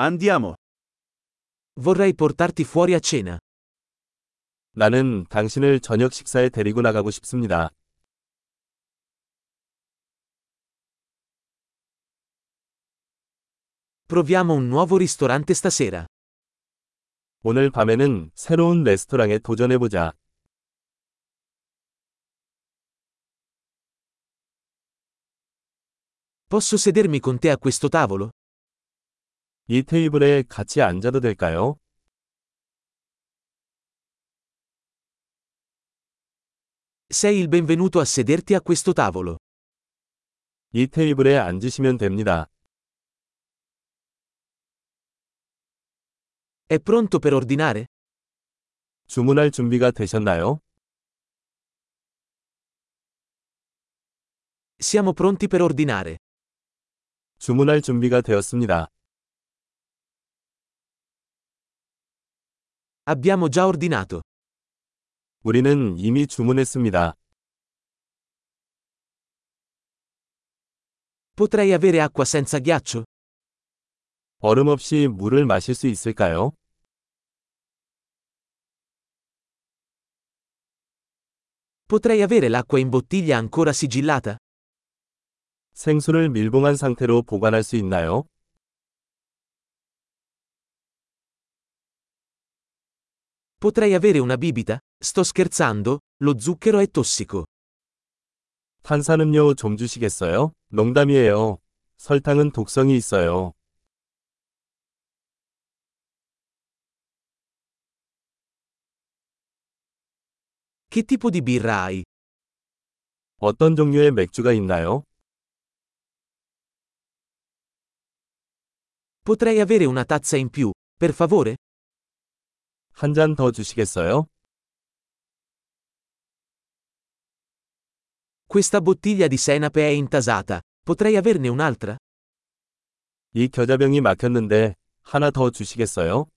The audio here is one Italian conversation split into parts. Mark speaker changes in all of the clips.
Speaker 1: Andiamo.
Speaker 2: Vorrei portarti fuori a cena.
Speaker 3: 나는 당신을 저녁 식사에 데리고 나가고 싶습니다.
Speaker 2: Proviamo un nuovo ristorante stasera.
Speaker 3: 오늘 밤에는 새로운 레스토랑에 도전해보자.
Speaker 2: Posso sedermi con te a questo tavolo?
Speaker 3: 이 테이블에 같이 앉아도 될까요?
Speaker 2: Sei il benvenuto a sederti a questo tavolo.
Speaker 3: 이 테이블에 앉으시면 됩니다.
Speaker 2: È pronto per ordinare?
Speaker 3: 주문할 준비가 되셨나요?
Speaker 2: Siamo pronti per ordinare.
Speaker 3: 주문할 준비가 되었습니다.
Speaker 2: Abbiamo già ordinato.
Speaker 3: 우리는 이미 주문했습니다.
Speaker 2: Potrei avere acqua senza ghiaccio?
Speaker 3: 얼음 없이 물을 마실 수 있을까요?
Speaker 2: Potrei avere l'acqua in bottiglia ancora sigillata?
Speaker 3: 생수를 밀봉한 상태로 보관할 수 있나요?
Speaker 2: Potrei avere una bibita? Sto scherzando, lo zucchero è tossico.
Speaker 3: 탄산음료 좀 주시겠어요? 농담이에요. 설탕은 독성이 있어요.
Speaker 2: Che tipo di birra hai?
Speaker 3: 어떤 종류의 맥주가 있나요?
Speaker 2: Potrei avere una tazza in più, per favore?
Speaker 3: 한 잔 더 주시겠어요?
Speaker 2: Questa bottiglia di senape è intasata. Potrei averne un'altra?
Speaker 3: 이 겨자병이 막혔는데 하나 더 주시겠어요?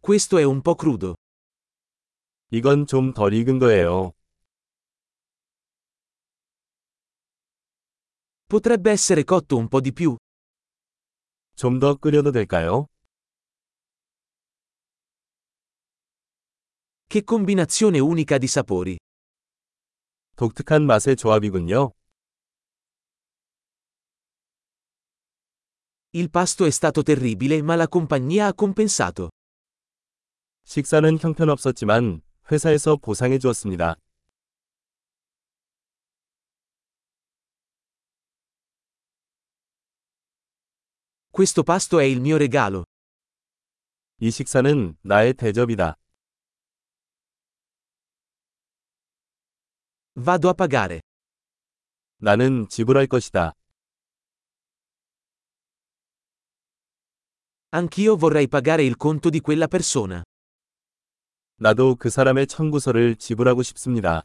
Speaker 2: Questo è un po' crudo.
Speaker 3: 이건 좀 덜 익은 거예요.
Speaker 2: Potrebbe essere cotto un po' di più.
Speaker 3: 좀 더 끓여도 될까요?
Speaker 2: Che combinazione unica di sapori.
Speaker 3: 독특한 맛의 조합이군요.
Speaker 2: Il pasto è stato terribile ma la compagnia ha compensato.
Speaker 3: 식사는 형편없었지만 회사에서 보상해 주었습니다.
Speaker 2: Questo pasto è il mio regalo.
Speaker 3: 이 식사는 나의 대접이다.
Speaker 2: Vado a pagare.
Speaker 3: 나는 지불할 것이다.
Speaker 2: Anch'io vorrei pagare il conto di quella persona.
Speaker 3: 나도 그 사람의 청구서를 지불하고 싶습니다.